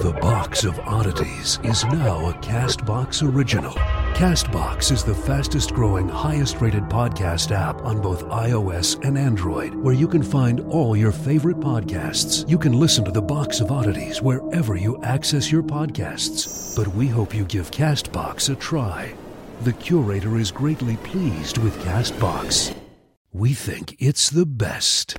The Box of Oddities is now a Castbox original. Castbox is the fastest growing, highest rated podcast app on both iOS and Android, where you can find all your favorite podcasts. You can listen to The Box of Oddities wherever you access your podcasts. But we hope you give Castbox a try. The curator is greatly pleased with Castbox. We think it's the best.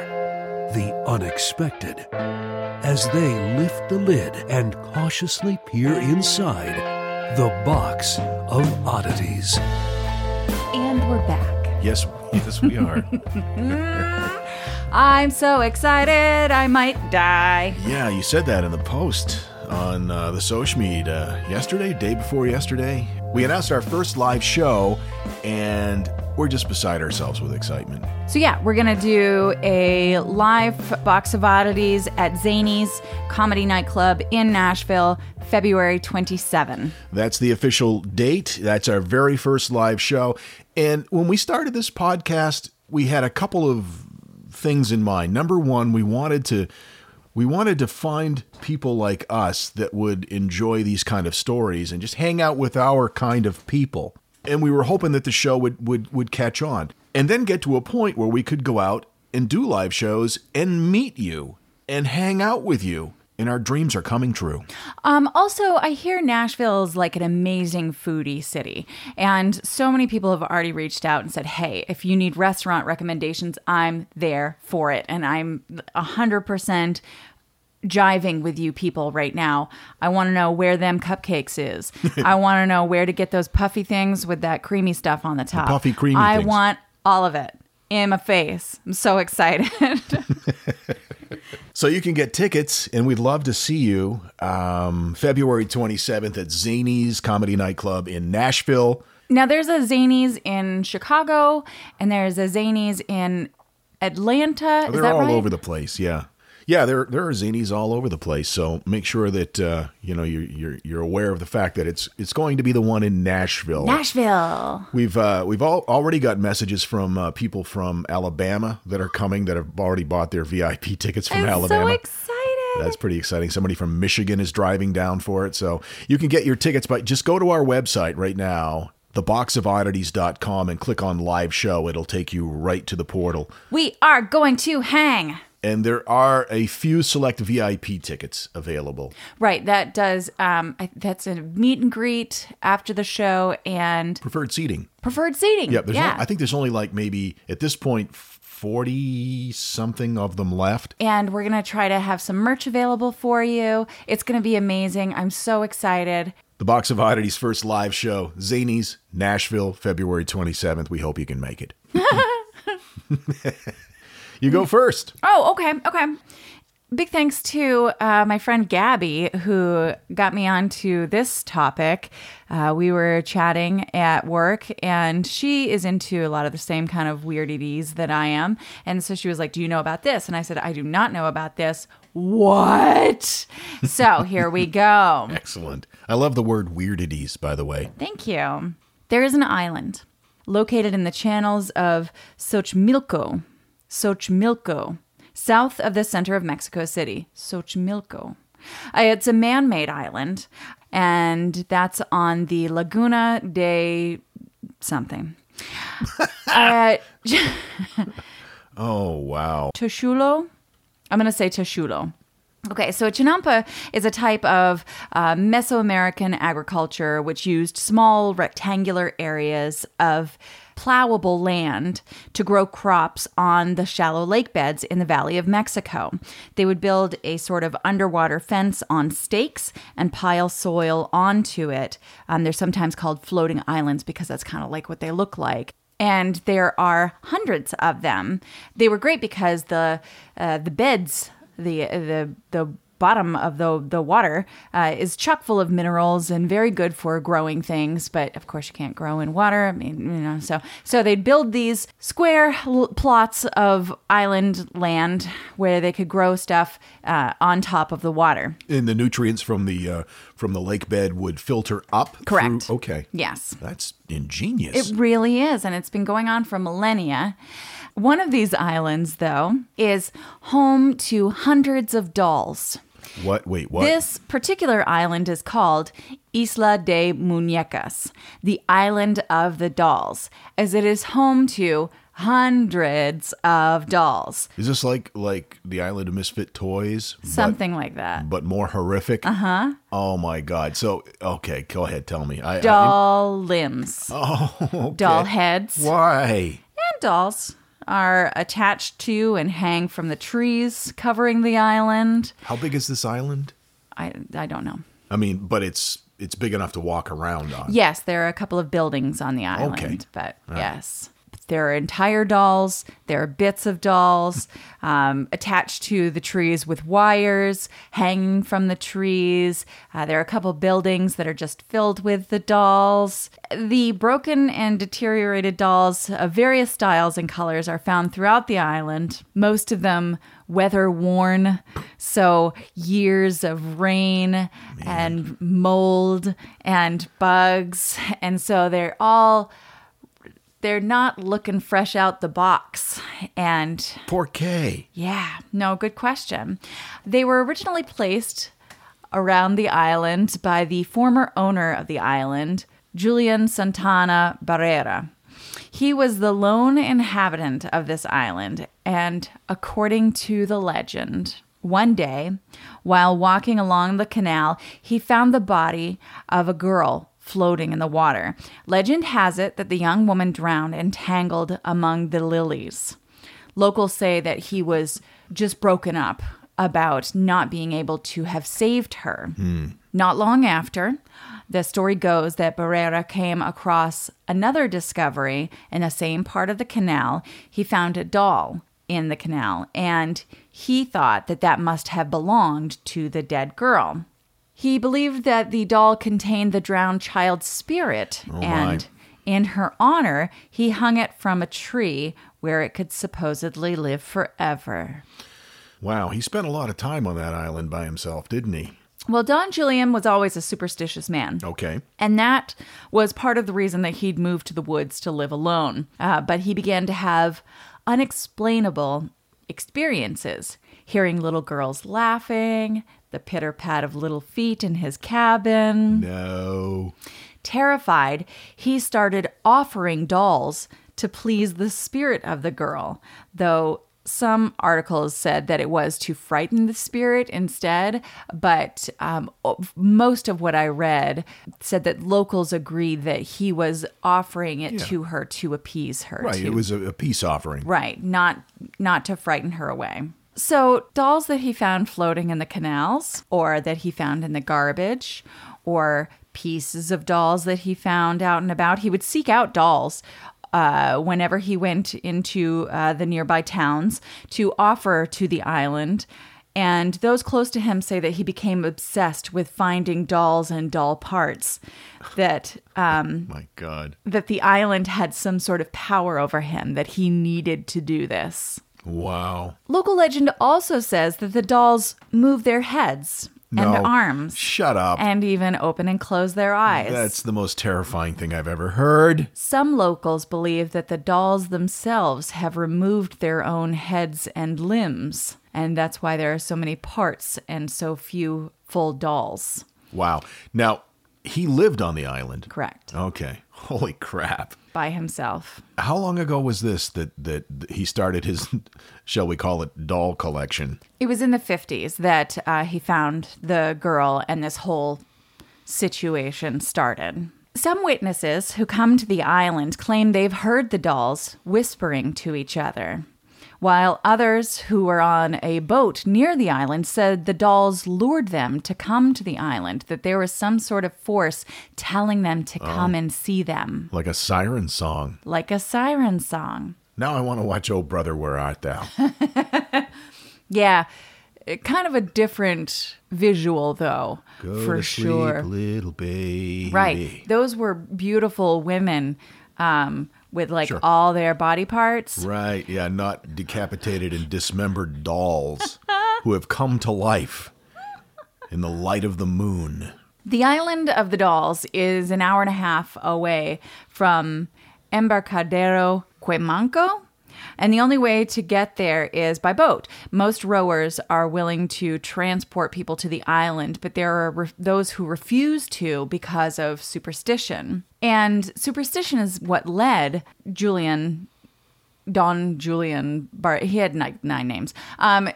the unexpected as they lift the lid and cautiously peer inside the box of oddities. And we're back. Yes, yes, we are. I'm so excited, I might die. yeah, you said that in the post on uh, the social media uh, yesterday, day before yesterday. We announced our first live show, and we're just beside ourselves with excitement. So, yeah, we're going to do a live box of oddities at Zany's Comedy Nightclub in Nashville, February 27. That's the official date. That's our very first live show. And when we started this podcast, we had a couple of things in mind. Number one, we wanted to we wanted to find people like us that would enjoy these kind of stories and just hang out with our kind of people. And we were hoping that the show would would would catch on and then get to a point where we could go out and do live shows and meet you and hang out with you. And our dreams are coming true. Um, also, I hear Nashville is like an amazing foodie city. And so many people have already reached out and said, hey, if you need restaurant recommendations, I'm there for it. And I'm 100% jiving with you people right now. I want to know where them cupcakes is. I want to know where to get those puffy things with that creamy stuff on the top. puffy creamy I things. want all of it in my face. I'm so excited. So you can get tickets, and we'd love to see you um, February 27th at Zany's Comedy Nightclub in Nashville. Now there's a Zany's in Chicago and there's a Zany's in Atlanta. Is They're that all right? over the place. Yeah, yeah. There there are Zanies all over the place. So make sure that uh, you know you're, you're you're aware of the fact that it's it's going to be the one in Nashville. Nashville. We've uh, we've all, already got messages from uh, people from Alabama that are coming that have already bought their VIP tickets from I'm Alabama. so excited. That's pretty exciting. Somebody from Michigan is driving down for it. So you can get your tickets, but just go to our website right now, theboxofoddities.com, and click on live show. It'll take you right to the portal. We are going to hang. And there are a few select VIP tickets available. Right, that does. Um, I, that's a meet and greet after the show and Preferred seating. preferred seating. Yeah, there's yeah. no- I think there's only like maybe at this point 40 something of them left. and we're gonna try to have some merch available for you. It's gonna be amazing. I'm so excited. The Box of Oddities first live show, Zanies, Nashville, February 27th. We hope you can make it. you go first. Oh, okay, okay. big thanks to uh, my friend Gabby, who got me onto this topic. Uh, we were chatting at work, and she is into a lot of the same kind of weirdities that I am. And so she was like, Do you know about this? And I said, I do not know about this. What? so here we go. Excellent. I love the word weirdities, by the way. Thank you. There is an island located in the channels of Xochimilco, Xochimilco, south of the center of Mexico City, Xochimilco. Uh, it's a man made island, and that's on the Laguna de something. uh, Oh, wow. Toshulo. I'm going to say Toshulo. Okay, so chinampa is a type of uh, Mesoamerican agriculture which used small rectangular areas of plowable land to grow crops on the shallow lake beds in the Valley of Mexico. They would build a sort of underwater fence on stakes and pile soil onto it. Um, they're sometimes called floating islands because that's kind of like what they look like and there are hundreds of them. They were great because the uh, the beds, the the the bottom of the the water uh, is chock full of minerals and very good for growing things. But of course, you can't grow in water. I mean, you know, so so they'd build these square l- plots of island land where they could grow stuff uh, on top of the water. And the nutrients from the uh, from the lake bed would filter up. Correct. through- okay. Yes. That's ingenious. It really is, and it's been going on for millennia. One of these islands, though, is home to hundreds of dolls. What? Wait, what? This particular island is called Isla de Muñecas, the island of the dolls, as it is home to hundreds of dolls. Is this like like the Island of Misfit Toys? but- Something like that. But, more horrific. Uh huh. Oh my God. So okay, go ahead. Tell me. I, I- Doll limbs, oh. okay. doll heads, Why? and dolls are attached to and hang from the trees covering the island. How big is this island? I, I don't know. I mean, but it's it's big enough to walk around on. Yes, there are a couple of buildings on the island, Okay. but yes. There are entire dolls. There are bits of dolls um, attached to the trees with wires hanging from the trees. Uh, there are a couple buildings that are just filled with the dolls. The broken and deteriorated dolls of various styles and colors are found throughout the island, most of them weather worn. So, years of rain and mold and bugs. And so they're all they're not looking fresh out the box. And Poor Kay. yeah, no, good question. They were originally placed around the island by the former owner of the island, Julian Santana Barrera. He was the lone inhabitant of this island, and according to the legend, one day, while walking along the canal, he found the body of a girl floating in the water. Legend has it that the young woman drowned entangled among the lilies. Locals say that he was just broken up about not being able to have saved her. Hmm. Not long after, the story goes that Barrera came across another discovery in the same part of the canal. He found a doll in the canal, and he thought that that must have belonged to the dead girl. He believed that the doll contained the drowned child's spirit, my. and in her honor, he hung it from a tree where it could supposedly live forever. Wow, he spent a lot of time on that island by himself, didn't he? Well, Don Julian was always a superstitious man. Okay. And that was part of the reason that he'd moved to the woods to live alone. Uh, but he began to have unexplainable experiences hearing little girls laughing, the pitter pat of little feet in his cabin. No. Terrified, he started offering dolls to please the spirit of the girl, though some articles said that it was to frighten the spirit instead. But um, most of what I read said that locals agreed that he was offering it Yeah. to her to appease her. Right. It was a, a peace offering. Right, not not to frighten her away. So, dolls that he found floating in the canals or that he found in the garbage or pieces of dolls that he found out and about, he would seek out dolls uh, whenever he went into uh, the nearby towns to offer to the island And those close to him say that he became obsessed with finding dolls and doll parts. That um, My God. that the island had some sort of power over him. That he needed to do this. Wow. Local legend also says that the dolls move their heads and arms Shut up. and even open and close their eyes. That's the most terrifying thing I've ever heard. Some locals believe that the dolls themselves have removed their own heads and limbs, and that's why there are so many parts and so few full dolls. Wow. Now, he lived on the island. Correct. Okay. Holy crap. By himself. How long ago was this that that he started his, shall we call it, doll collection? It was in the 50s that uh, he found the girl and this whole situation started. Some witnesses who come to the island claim they've heard the dolls whispering to each other, while others who were on a boat near the island said the dolls lured them to come to the island, that there was some sort of force telling them to come and see them, Like a siren song. like a siren song. Now I want to watch Oh Brother, Where Art Thou? Yeah, eh, kind of a different visual, though, Go for to sure. sleep, little baby. Right. Those were beautiful women um, with like Sure. all their body parts. Right. Yeah. Not decapitated and dismembered dolls who have come to life in the light of the moon. The island of the dolls is an hour and a half away from Embarcadero Cuemanco. And the only way to get there is by boat. Most rowers are willing to transport people to the island, but there are re- those who refuse to because of superstition. And superstition is what led Julian Don Julian Bar. He had nine, nine names. Um,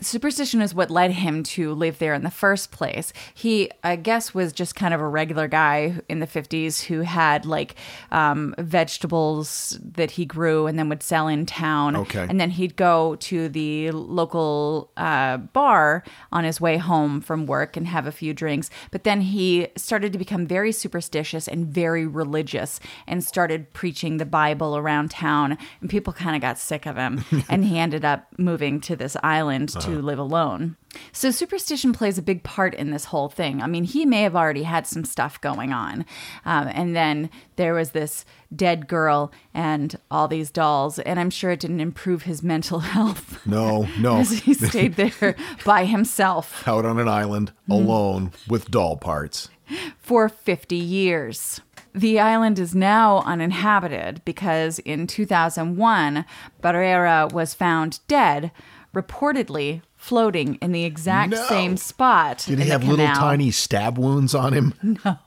superstition is what led him to live there in the first place. He, I guess, was just kind of a regular guy in the 50s who had like um, vegetables that he grew and then would sell in town. Okay. And then he'd go to the local uh, bar on his way home from work and have a few drinks. But then he started to become very superstitious and very religious and started preaching the Bible around town. And people kind of got sick of him. and he ended up moving to this island to live alone. So superstition plays a big part in this whole thing. I mean, he may have already had some stuff going on. Um, and then there was this dead girl and all these dolls. And I'm sure it didn't improve his mental health. No, no. He stayed there by himself Out on an island alone with doll parts. for 50 years. The island is now uninhabited because in 2001, Barrera was found dead, reportedly floating in the exact No. same spot. Did he have little tiny stab wounds on him? No.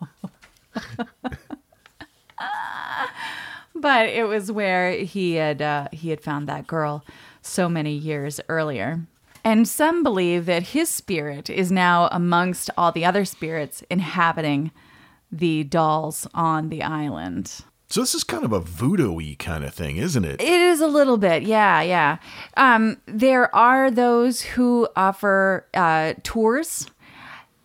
but it was where he had uh, he had found that girl so many years earlier. And some believe that his spirit is now amongst all the other spirits inhabiting the dolls on the island. So this is kind of a voodoo-y kind of thing, isn't it? It is a little bit, yeah, yeah. Um, there are those who offer uh, tours.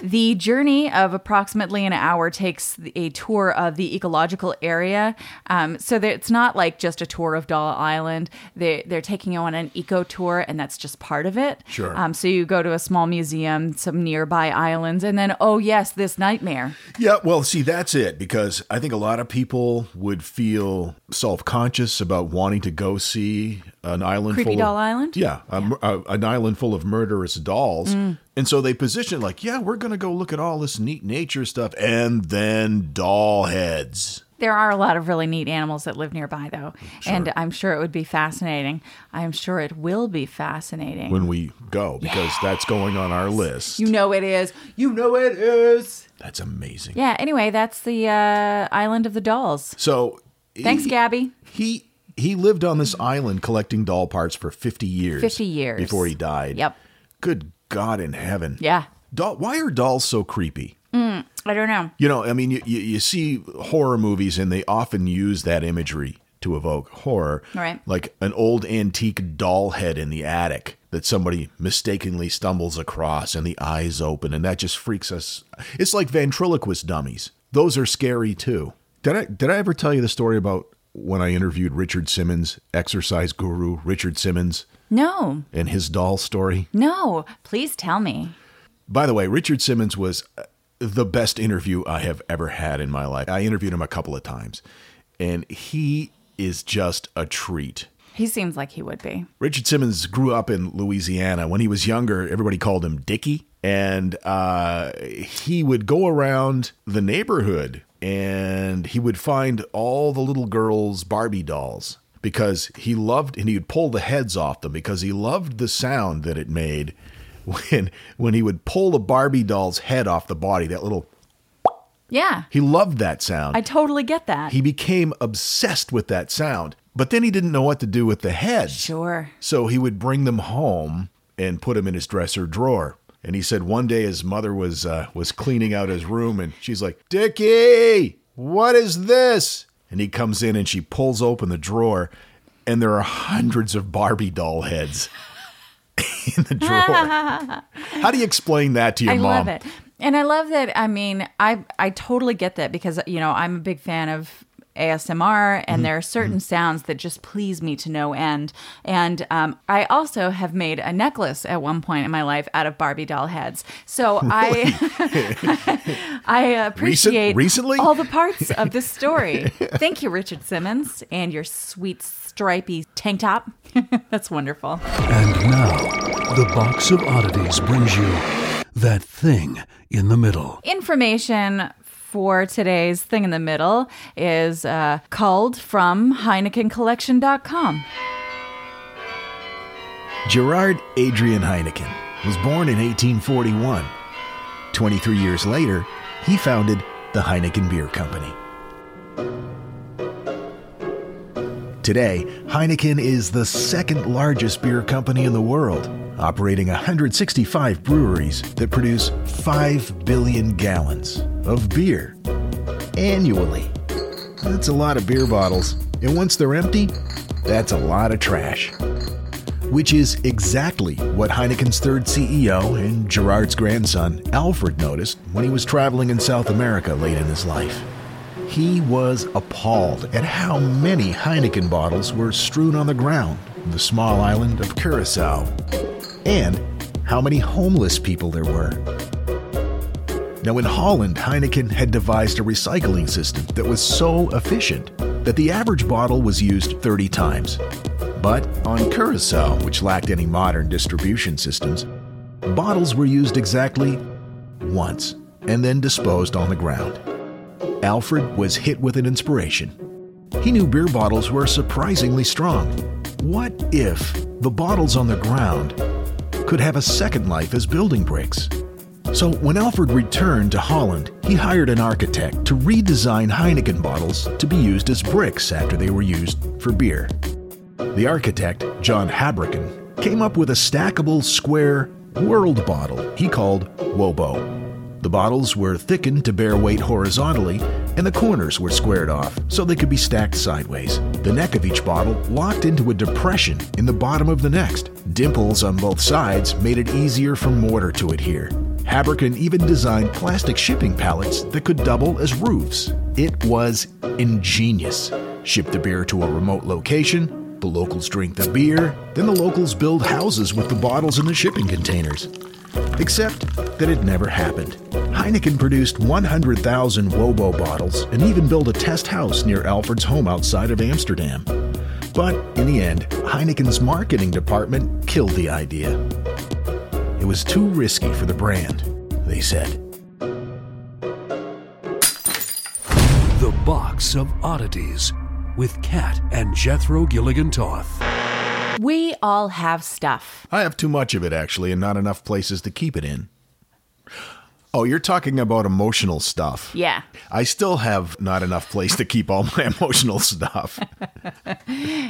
The journey of approximately an hour takes a tour of the ecological area. Um, so that it's not like just a tour of Doll Island. They, they're taking you on an eco tour, and that's just part of it. Sure. Um, so you go to a small museum, some nearby islands, and then, oh, yes, this nightmare. Yeah, well, see, that's it because I think a lot of people would feel self-conscious about wanting to go see an island Creepy full Doll of, Island? Yeah, a mur- a- an island full of murderous dolls. Mm. And so they position it like, yeah, we're going to go look at all this neat nature stuff and then doll heads. There are a lot of really neat animals that live nearby, though. And I'm sure it would be fascinating. I'm sure it will be fascinating. when we go because that's going on our list. you know it is. You know it is. that's amazing. Yeah, anyway, that's the uh, Island of the Dolls. So Thanks, he- Gabby. He he lived on this island collecting doll parts for 50 years. 50 years. before he died. Yep. Good God in heaven. Yeah. Doll, why are dolls so creepy? Mm, I don't know. You know, I mean, you, you, you see horror movies and they often use that imagery to evoke horror. Right. Like an old antique doll head in the attic that somebody mistakenly stumbles across and the eyes open and that just freaks us. It's like ventriloquist dummies. Those are scary too. Did I did I ever tell you the story about when I interviewed Richard Simmons, exercise guru Richard Simmons? No, and his doll story? no. Please tell me. By the way, Richard Simmons was uh, the best interview I have ever had in my life. I interviewed him a couple of times, and he is just a treat. He seems like he would be. Richard Simmons grew up in Louisiana. When he was younger, everybody called him Dickie. And uh, he would go around the neighborhood and he would find all the little girls' Barbie dolls because he loved, and he would pull the heads off them because he loved the sound that it made when when he would pull the Barbie doll's head off the body. That little, Yeah, he loved that sound. I totally get that. he became obsessed with that sound. But then he didn't know what to do with the heads. sure. So he would bring them home and put them in his dresser drawer. And he said one day his mother was uh, was cleaning out his room, and she's like, "Dickie, what is this?" And he comes in, and she pulls open the drawer, and there are hundreds of Barbie doll heads in the drawer. How do you explain that to your I mom? I love it. And I love that. I mean, I I totally get that because you know I'm a big fan of ASMR, and Mm-hmm. there are certain sounds that just please me to no end. And um, I also have made a necklace at one point in my life out of Barbie doll heads. So I I appreciate recently? all the parts of this story. Thank you, Richard Simmons, and your sweet stripy tank top. That's wonderful. And now, the box of oddities brings you that thing in the middle. information for today's thing in the middle is uh, culled from HeinekenCollection.com. Gerard Adrian Heineken was born in 1841. 23 years later, he founded the Heineken Beer Company. Today, Heineken is the second largest beer company in the world, operating 165 breweries that produce 5 billion gallons of beer annually. That's a lot of beer bottles, and once they're empty, that's a lot of trash which is exactly what Heineken's third CEO and Gerard's grandson, Alfred, noticed when he was traveling in South America late in his life. He was appalled at how many Heineken bottles were strewn on the ground in the small island of Curacao, and how many homeless people there were. Now, in Holland, Heineken had devised a recycling system that was so efficient that the average bottle was used 30 times. But on Curacao, which lacked any modern distribution systems, bottles were used exactly once and then disposed on the ground. Alfred was hit with an inspiration. He knew beer bottles were surprisingly strong. What if the bottles on the ground could have a second life as building bricks? So when Alfred returned to Holland, he hired an architect to redesign Heineken bottles to be used as bricks after they were used for beer. The architect, John Habraken, came up with a stackable square world bottle he called Wobo. The bottles were thickened to bear weight horizontally, and the corners were squared off so they could be stacked sideways. The neck of each bottle locked into a depression in the bottom of the next. Dimples on both sides made it easier for mortar to adhere. Habraken even designed plastic shipping pallets that could double as roofs. It was ingenious. Ship the beer to a remote location, the locals drink the beer, then the locals build houses with the bottles in the shipping containers. Except that it never happened. Heineken produced 100,000 Wobo bottles and even built a test house near Alfred's home outside of Amsterdam. But in the end, Heineken's marketing department killed the idea. It was too risky for the brand, they said. The Box of Oddities with Kat and Jethro Gilligan Toth. We all have stuff. I have too much of it, actually, and not enough places to keep it in. Oh, you're talking about emotional stuff. Yeah. I still have not enough place to keep all my emotional stuff.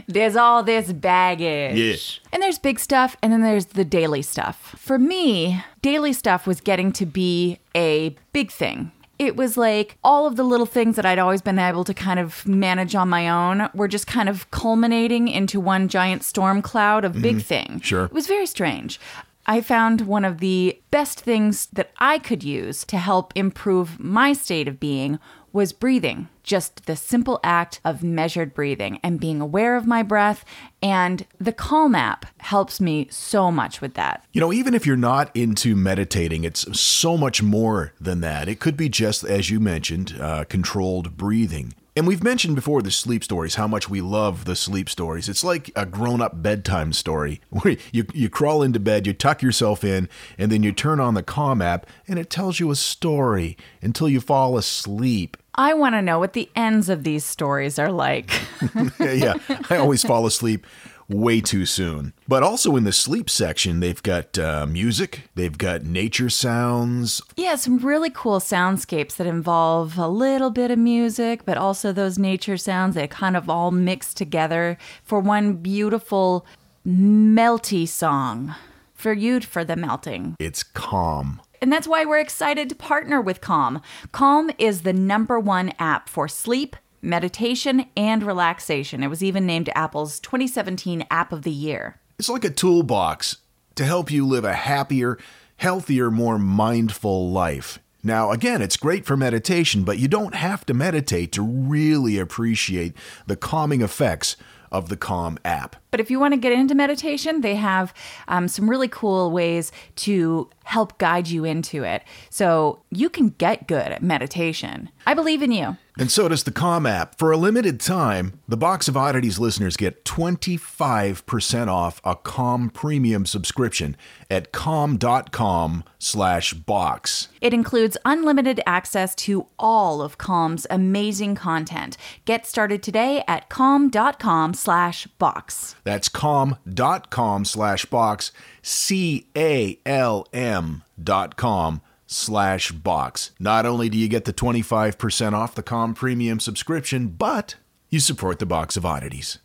There's all this baggage. Yeah. And there's big stuff, and then there's the daily stuff. For me, daily stuff was getting to be a big thing. It was like all of the little things that I'd always been able to kind of manage on my own were just kind of culminating into one giant storm cloud of big mm-hmm. thing. Sure. It was very strange. I found one of the best things that I could use to help improve my state of being was breathing, just the simple act of measured breathing and being aware of my breath. And the Calm app helps me so much with that. You know, even if you're not into meditating, it's so much more than that. It could be just, as you mentioned, uh, controlled breathing. And we've mentioned before the sleep stories, how much we love the sleep stories. It's like a grown up bedtime story where you, you crawl into bed, you tuck yourself in, and then you turn on the Calm app and it tells you a story until you fall asleep. I want to know what the ends of these stories are like. yeah, I always fall asleep way too soon. But also in the sleep section, they've got uh, music, they've got nature sounds. Yeah, some really cool soundscapes that involve a little bit of music, but also those nature sounds. They kind of all mix together for one beautiful melty song for you for the melting. It's calm. And that's why we're excited to partner with Calm. Calm is the number one app for sleep, meditation, and relaxation. It was even named Apple's 2017 App of the Year. It's like a toolbox to help you live a happier, healthier, more mindful life. Now, again, it's great for meditation, but you don't have to meditate to really appreciate the calming effects of the Calm app. But if you want to get into meditation, they have um, some really cool ways to help guide you into it. So you can get good at meditation. I believe in you. And so does the Calm app. For a limited time, the Box of Oddities listeners get 25% off a Calm premium subscription at calm.com slash box. It includes unlimited access to all of Calm's amazing content. Get started today at calm.com slash box. That's calm.com slash box, C A L M dot com slash box. Not only do you get the 25% off the Calm Premium subscription, but you support the Box of Oddities.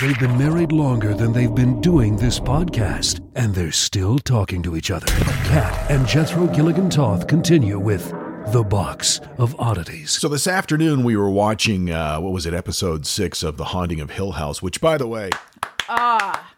They've been married longer than they've been doing this podcast, and they're still talking to each other. Kat and Jethro Gilligan Toth continue with The Box of Oddities. So this afternoon we were watching, uh, what was it, episode six of The Haunting of Hill House, which, by the way, ah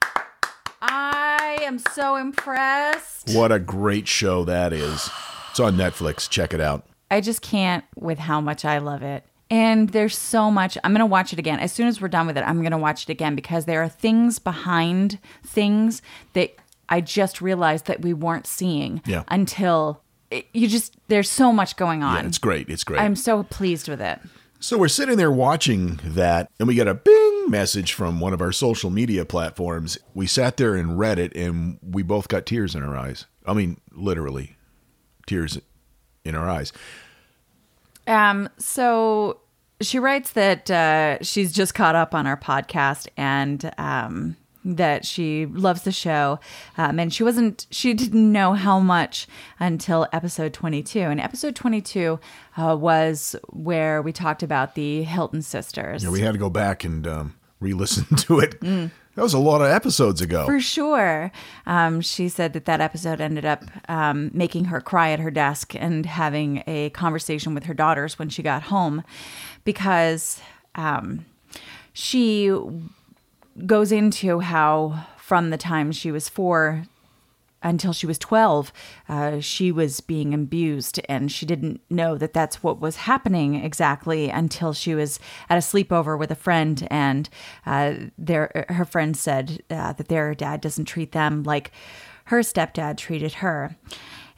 I am so impressed. what a great show that is. It's on Netflix. Check it out. I just can't with how much I love it. And there's so much. I'm going to watch it again. As soon as we're done with it, I'm going to watch it again because there are things behind things that I just realized that we weren't seeing Yeah. until it, you just, there's so much going on. Yeah, it's great. It's great. I'm so pleased with it. So we're sitting there watching that, and we get a bing message from one of our social media platforms. We sat there and read it, and we both got tears in our eyes. I mean, literally, tears in our eyes. Um, so she writes that uh, she's just caught up on our podcast and um, that she loves the show. Um, and she wasn't, she didn't know how much until episode 22. And episode 22 uh, was where we talked about the Hilton sisters. Yeah, we had to go back and um, re-listen to it. That was a lot of episodes ago. For sure. Um, she said that that episode ended up um, making her cry at her desk and having a conversation with her daughters when she got home because um, she goes into how, from the time she was four until she was 12, uh, she was being abused, and she didn't know that that's what was happening exactly until she was at a sleepover with a friend, and uh, their her friend said uh, that their dad doesn't treat them like her stepdad treated her.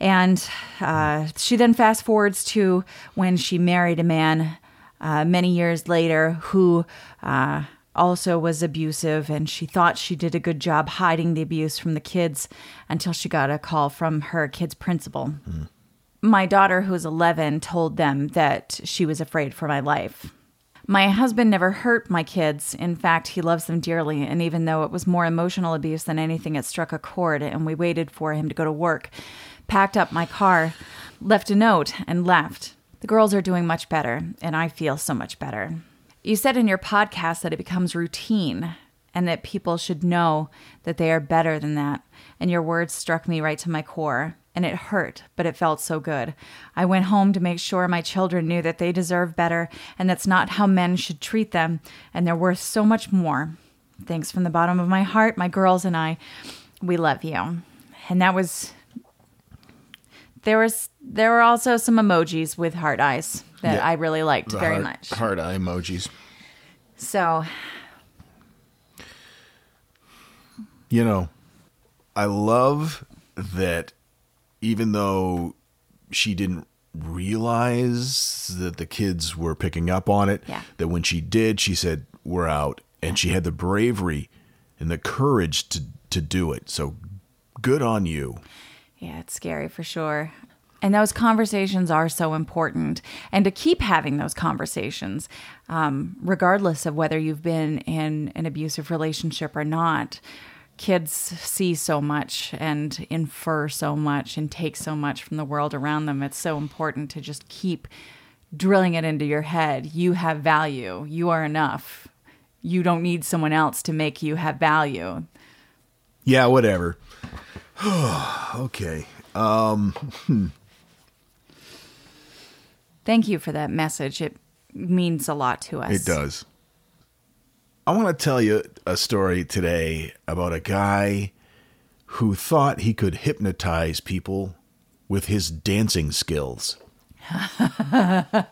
And uh, she then fast forwards to when she married a man uh, many years later who uh, also was abusive, and she thought she did a good job hiding the abuse from the kids until she got a call from her kid's principal. Hmm. My daughter, who's 11, told them that she was afraid for my life. My husband never hurt my kids. In fact, he loves them dearly, and even though it was more emotional abuse than anything, it struck a chord, and we waited for him to go to work, packed up my car, left a note, and left. The girls are doing much better, and I feel so much better. You said in your podcast that it becomes routine and that people should know that they are better than that. And your words struck me right to my core. And it hurt, but it felt so good. I went home to make sure my children knew that they deserve better and that's not how men should treat them. And they're worth so much more. Thanks from the bottom of my heart, my girls and I. We love you. And that was there was there were also some emojis with heart eyes that Yeah. I really liked The very heart, much. Heart eye emojis. So You know, I love that even though she didn't realize that the kids were picking up on it, Yeah. that when she did, she said, We're out. And she had the bravery and the courage to, to do it. So good on you. Yeah, it's scary for sure. And those conversations are so important. And to keep having those conversations, um, regardless of whether you've been in an abusive relationship or not, kids see so much and infer so much and take so much from the world around them. It's so important to just keep drilling it into your head. You have value, you are enough. You don't need someone else to make you have value. Yeah, whatever. okay. Thank you for that message. It means a lot to us. It does. I want to tell you a story today about a guy who thought he could hypnotize people with his dancing skills.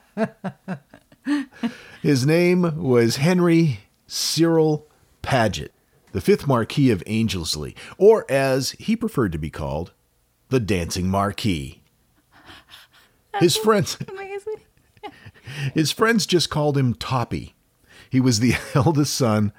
his name was Henry Cyril Paget, the fifth Marquis of Anglesey, or as he preferred to be called, the Dancing Marquis. His friends. Oh His friends just called him Toppy. He was the eldest son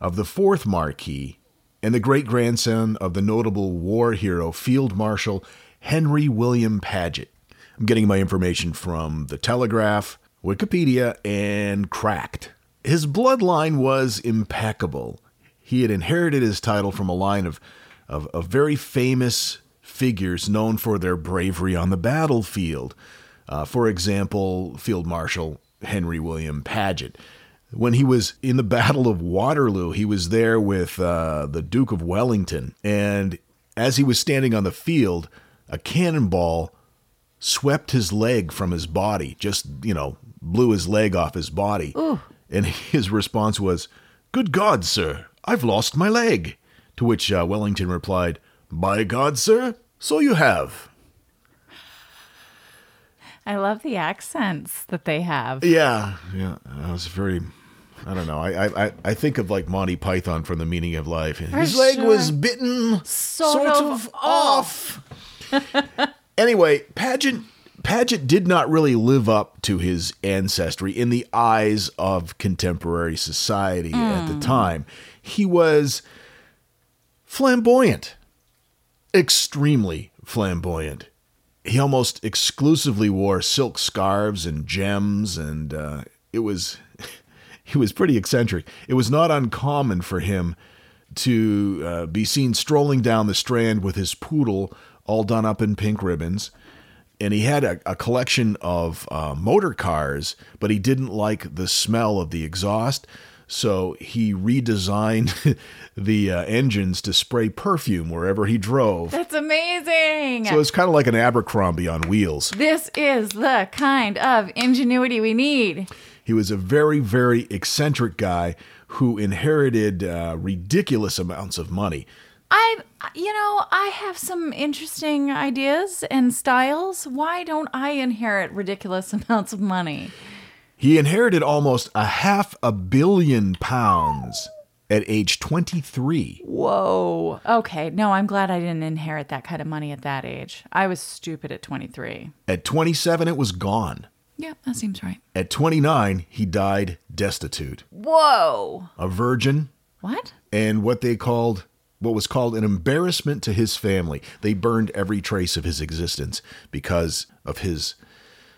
of the fourth Marquis and the great grandson of the notable war hero Field Marshal Henry William Paget. I'm getting my information from The Telegraph, Wikipedia, and Cracked. His bloodline was impeccable. He had inherited his title from a line of, of, of very famous figures known for their bravery on the battlefield. Uh, for example, Field Marshal Henry William Paget. When he was in the Battle of Waterloo, he was there with uh, the Duke of Wellington. And as he was standing on the field, a cannonball swept his leg from his body, just, you know, blew his leg off his body. And his response was, Good God, sir, I've lost my leg. To which uh, Wellington replied, By God, sir, so you have. I love the accents that they have. Yeah, yeah. I was very. I don't know. I I, I- think of like Monty Python from The Meaning of Life. His leg sure. was bitten Sort of off. anyway, Paget Paget did not really live up to his ancestry in the eyes of contemporary society at the hmm. time. He was flamboyant, extremely flamboyant. He almost exclusively wore silk scarves and gems, and uh, it was he was pretty eccentric. It was not uncommon for him to uh, be seen strolling down the strand with his poodle all done up in pink ribbons. And he had a, a collection of uh, motor cars, but he didn't like the smell of the exhaust. So he redesigned the uh, engines to spray perfume wherever he drove. That's amazing. So it's kind of like an Abercrombie on wheels. this is the kind of ingenuity we need. He was a very, very eccentric guy who inherited uh, ridiculous amounts of money. I, you know, I have some interesting ideas and styles. Why don't I inherit ridiculous amounts of money? He inherited almost a half a billion pounds at age 23. Whoa. Okay. No, I'm glad I didn't inherit that kind of money at that age. I was stupid at 23. At 27, it was gone. Yeah, that seems right. At 29, he died destitute, Whoa. a virgin, What? and what they called what was called an embarrassment to his family. They burned every trace of his existence because of his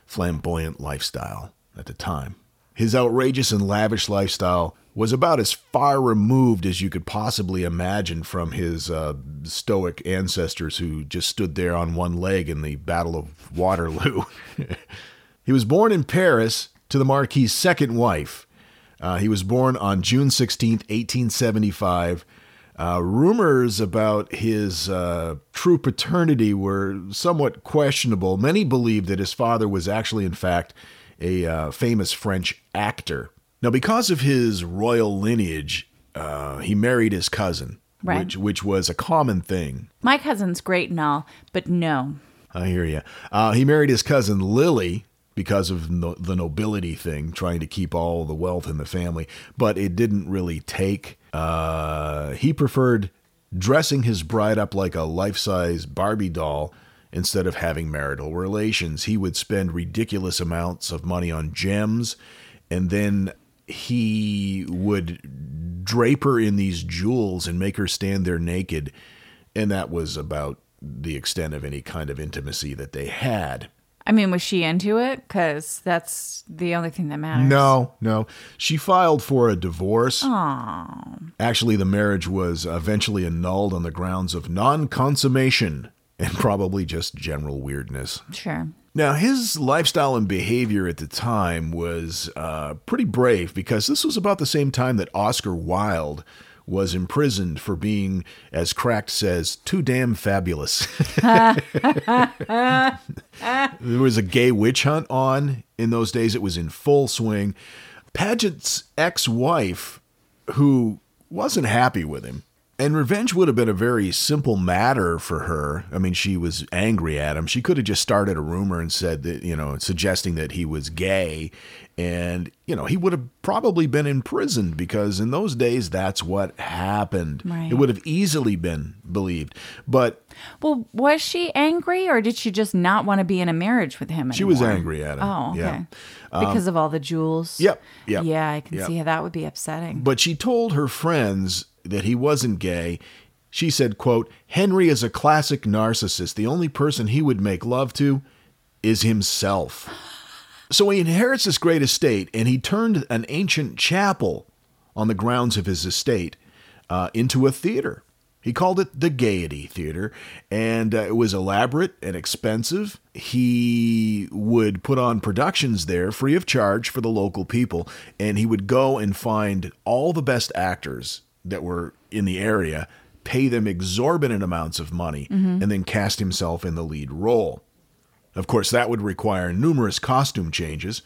flamboyant lifestyle at the time. His outrageous and lavish lifestyle was about as far removed as you could possibly imagine from his uh, stoic ancestors who just stood there on one leg in the Battle of Waterloo. he was born in Paris to the Marquis's second wife. Uh, he was born on June 16th, 1875. Uh, rumors about his uh, true paternity were somewhat questionable. Many believed that his father was actually, in fact, a uh, famous French actor. Now, because of his royal lineage, uh, he married his cousin, Right. which which was a common thing. My cousin's great and all, but no. I hear you. Uh, he married his cousin Lily because of no, the nobility thing, trying to keep all the wealth in the family, but it didn't really take. Uh, he preferred dressing his bride up like a life size Barbie doll instead of having marital relations. He would spend ridiculous amounts of money on gems, and then he would drape her in these jewels and make her stand there naked. And that was about the extent of any kind of intimacy that they had. I mean, was she into it? Because that's the only thing that matters. No, no. She filed for a divorce. Aww. Actually, the marriage was eventually annulled on the grounds of non consummation and probably just general weirdness. Sure. Now, his lifestyle and behavior at the time was uh, pretty brave because this was about the same time that Oscar Wilde was imprisoned for being, as Cracked says, too damn fabulous. there was a gay witch hunt on in those days, it was in full swing. Paget's ex wife, who wasn't happy with him, and revenge would have been a very simple matter for her. I mean, she was angry at him. She could have just started a rumor and said that, you know, suggesting that he was gay. And, you know, he would have probably been imprisoned because in those days, that's what happened. Right. It would have easily been believed. But Well, was she angry or did she just not want to be in a marriage with him? she was angry at him. Oh, okay. Yeah. Um, because of all the jewels. Yep, yep, Yeah, I can yep. see how that would be upsetting. But she told her friends that he wasn't gay. She said, quote, Henry is a classic narcissist. The only person he would make love to is himself. So he inherits this great estate, and he turned an ancient chapel on the grounds of his estate uh, into a theater. He called it the Gaiety Theater, and uh, it was elaborate and expensive. He would put on productions there free of charge for the local people, and he would go and find all the best actors that were in the area, pay them exorbitant amounts of money, mm-hmm. and then cast himself in the lead role. Of course, that would require numerous costume changes,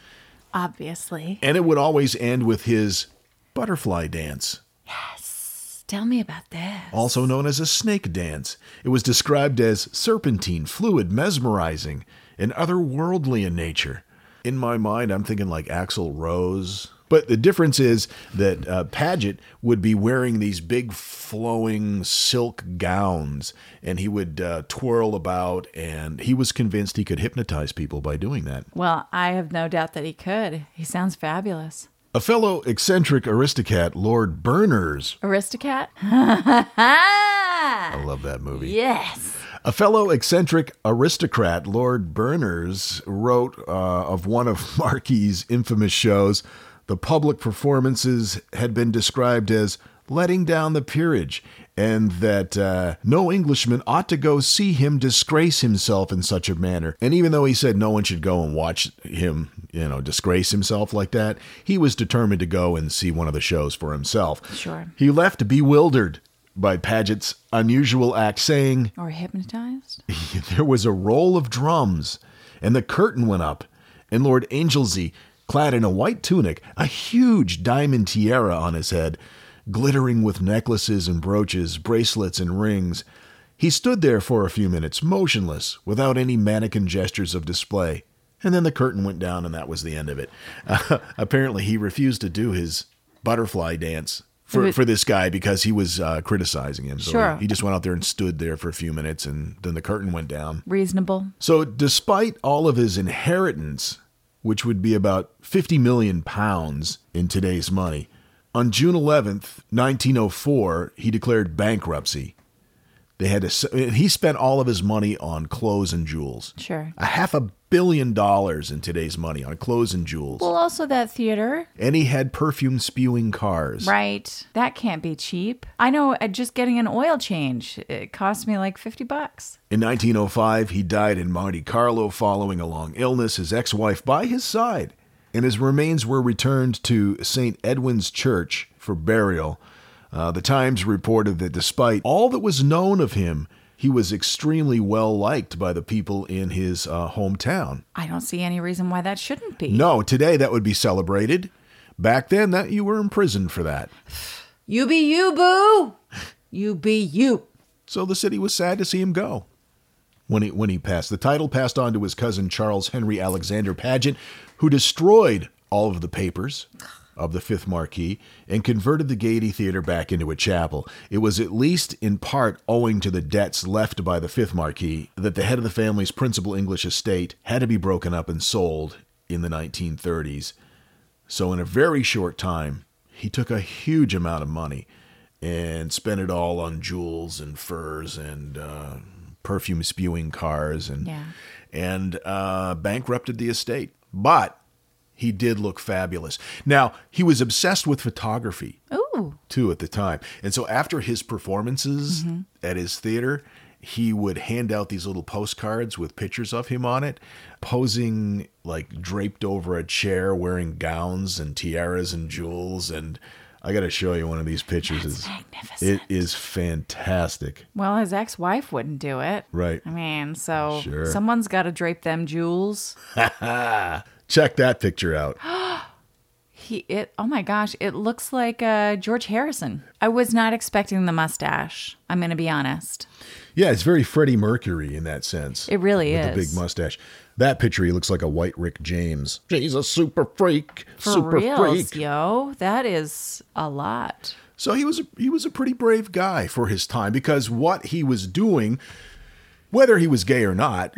Obviously. and it would always end with his butterfly dance Yes. Tell me about this. also known as a snake dance. It was described as serpentine, fluid, mesmerizing, and otherworldly in nature. In my mind, I'm thinking like Axl Rose. But the difference is that uh, Paget would be wearing these big flowing silk gowns, and he would uh, twirl about, and he was convinced he could hypnotize people by doing that. Well, I have no doubt that he could. He sounds fabulous. A fellow eccentric aristocrat, Lord Berners, Aristocat? I love that movie. yes. A fellow eccentric aristocrat, Lord Berners, wrote uh, of one of Marquis's infamous shows. The public performances had been described as letting down the peerage, and that uh, no Englishman ought to go see him disgrace himself in such a manner. And even though he said no one should go and watch him, you know, disgrace himself like that, he was determined to go and see one of the shows for himself. Sure. He left bewildered by Paget's unusual act, saying, Or hypnotized? there was a roll of drums, and the curtain went up, and Lord Anglesey, clad in a white tunic, a huge diamond tiara on his head, glittering with necklaces and brooches, bracelets and rings, he stood there for a few minutes, motionless, without any mannequin gestures of display. And then the curtain went down, and that was the end of it. apparently, he refused to do his butterfly dance for, for this guy because he was uh, criticizing him. So Sure. he just went out there and stood there for a few minutes, and then the curtain went down. Reasonable. So, despite all of his inheritance, which would be about 50 million pounds in today's money, on June 11th, 1904, he declared bankruptcy. They had to, he spent all of his money on clothes and jewels. Sure. A half a billion dollars in today's money on clothes and jewels. Well, also that theater. and he had perfume spewing cars. Right. That can't be cheap. I know uh, just getting an oil change, it cost me like 50 bucks. In 1905, he died in Monte Carlo following a long illness, his ex wife by his side, and his remains were returned to St. Edwen's Church for burial. Uh, the Times reported that despite all that was known of him, he was extremely well liked by the people in his uh, hometown. I don't see any reason why that shouldn't be. No, today that would be celebrated. Back then, that you were imprisoned for that. You be you, boo. You be you. So the city was sad to see him go. when he when he passed. The title passed on to his cousin Charles Henry Alexander Paget, who destroyed all of the papers of the Fifth Marquis and converted the Gaiety Theater back into a chapel. It was at least in part owing to the debts left by the Fifth Marquis that the head of the family's principal English estate had to be broken up and sold in the 1930s. So in a very short time, he took a huge amount of money and spent it all on jewels and furs and uh, perfume spewing cars and Yeah. and uh, bankrupted the estate. But he did look fabulous. Now he was obsessed with photography Ooh. too at the time, and so after his performances mm-hmm. at his theater. He would hand out these little postcards with pictures of him on it, posing like draped over a chair, wearing gowns and tiaras and jewels. And I got to show you one of these pictures. That's It's- magnificent. It is fantastic. Well, his ex wife wouldn't do it. Right. I mean, so Sure. someone's got to drape them jewels. Check that picture out. He it oh my gosh, it looks like uh, George Harrison. I was not expecting the mustache. I'm going to be honest. Yeah, it's very Freddie Mercury in that sense. It really with is. The big mustache. That picture, he looks like a white Rick James. He's a super freak. For super reals, freak. yo, that is a lot. So he was a, he was a pretty brave guy for his time because what he was doing, whether he was gay or not,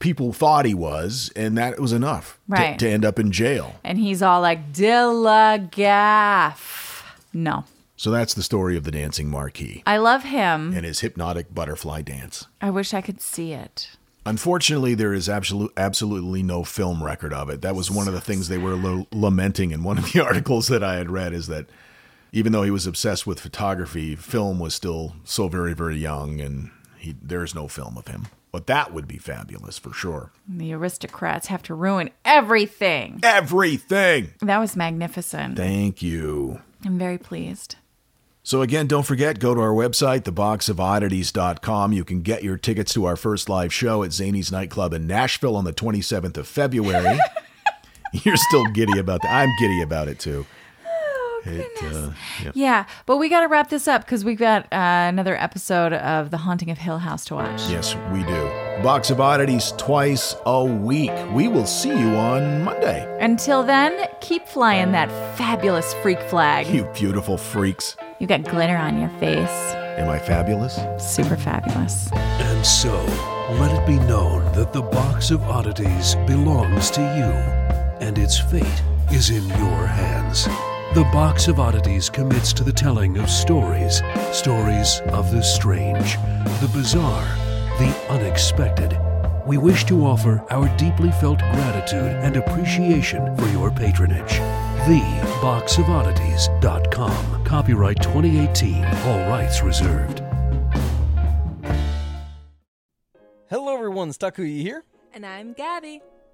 people thought he was, and that was enough to- Right. to, end up in jail. And he's all like Dilla Gaff. No. So that's the story of the dancing marquis I love him. and his hypnotic butterfly dance. I wish I could see it. Unfortunately, there is absolute, absolutely no film record of it. That was one of the things they were lo- lamenting in one of the articles that I had read is that even though he was obsessed with photography, film was still so very, very young, and he, there's no film of him. But that would be fabulous for sure. The aristocrats have to ruin everything. Everything. That was magnificent. Thank you. I'm very pleased. So again, don't forget, go to our website, theboxofoddities.com. You can get your tickets to our first live show at Zanies Nightclub in Nashville on the 27th of February. You're still giddy about that. I'm giddy about it too. It, uh, yeah. Yeah, but we got to wrap this up because we've got uh, another episode of The Haunting of Hill House to watch. Yes, we do. Box of Oddities twice a week. We will see you on Monday. Until then, keep flying that fabulous freak flag. You beautiful freaks. You got glitter on your face. Am I fabulous? Super fabulous. And so, let it be known that the box of oddities belongs to you, and its fate is in your hands. The Box of Oddities commits to the telling of stories, stories of the strange, the bizarre, the unexpected. We wish to offer our deeply felt gratitude and appreciation for your patronage. TheBoxOfOddities.com. Copyright 2018. All rights reserved. Hello, everyone. Stakuyi here, And I'm Gabby.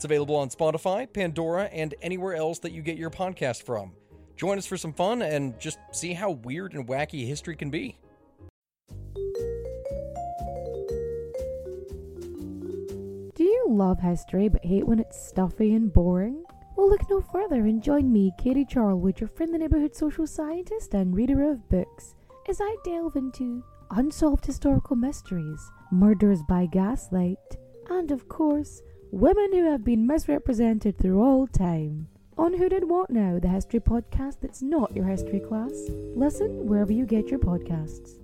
It's available on Spotify, Pandora, and anywhere else that you get your podcast from. Join us for some fun and just see how weird and wacky history can be. Do you love history but hate when it's stuffy and boring? Well, look no further and join me, Katie Charlwood, your friendly neighborhood social scientist and reader of books, as I delve into unsolved historical mysteries, murders by gaslight, and of course, women who have been misrepresented through all time. On Who Did What Now, the history podcast that's not your history class. Listen wherever you get your podcasts.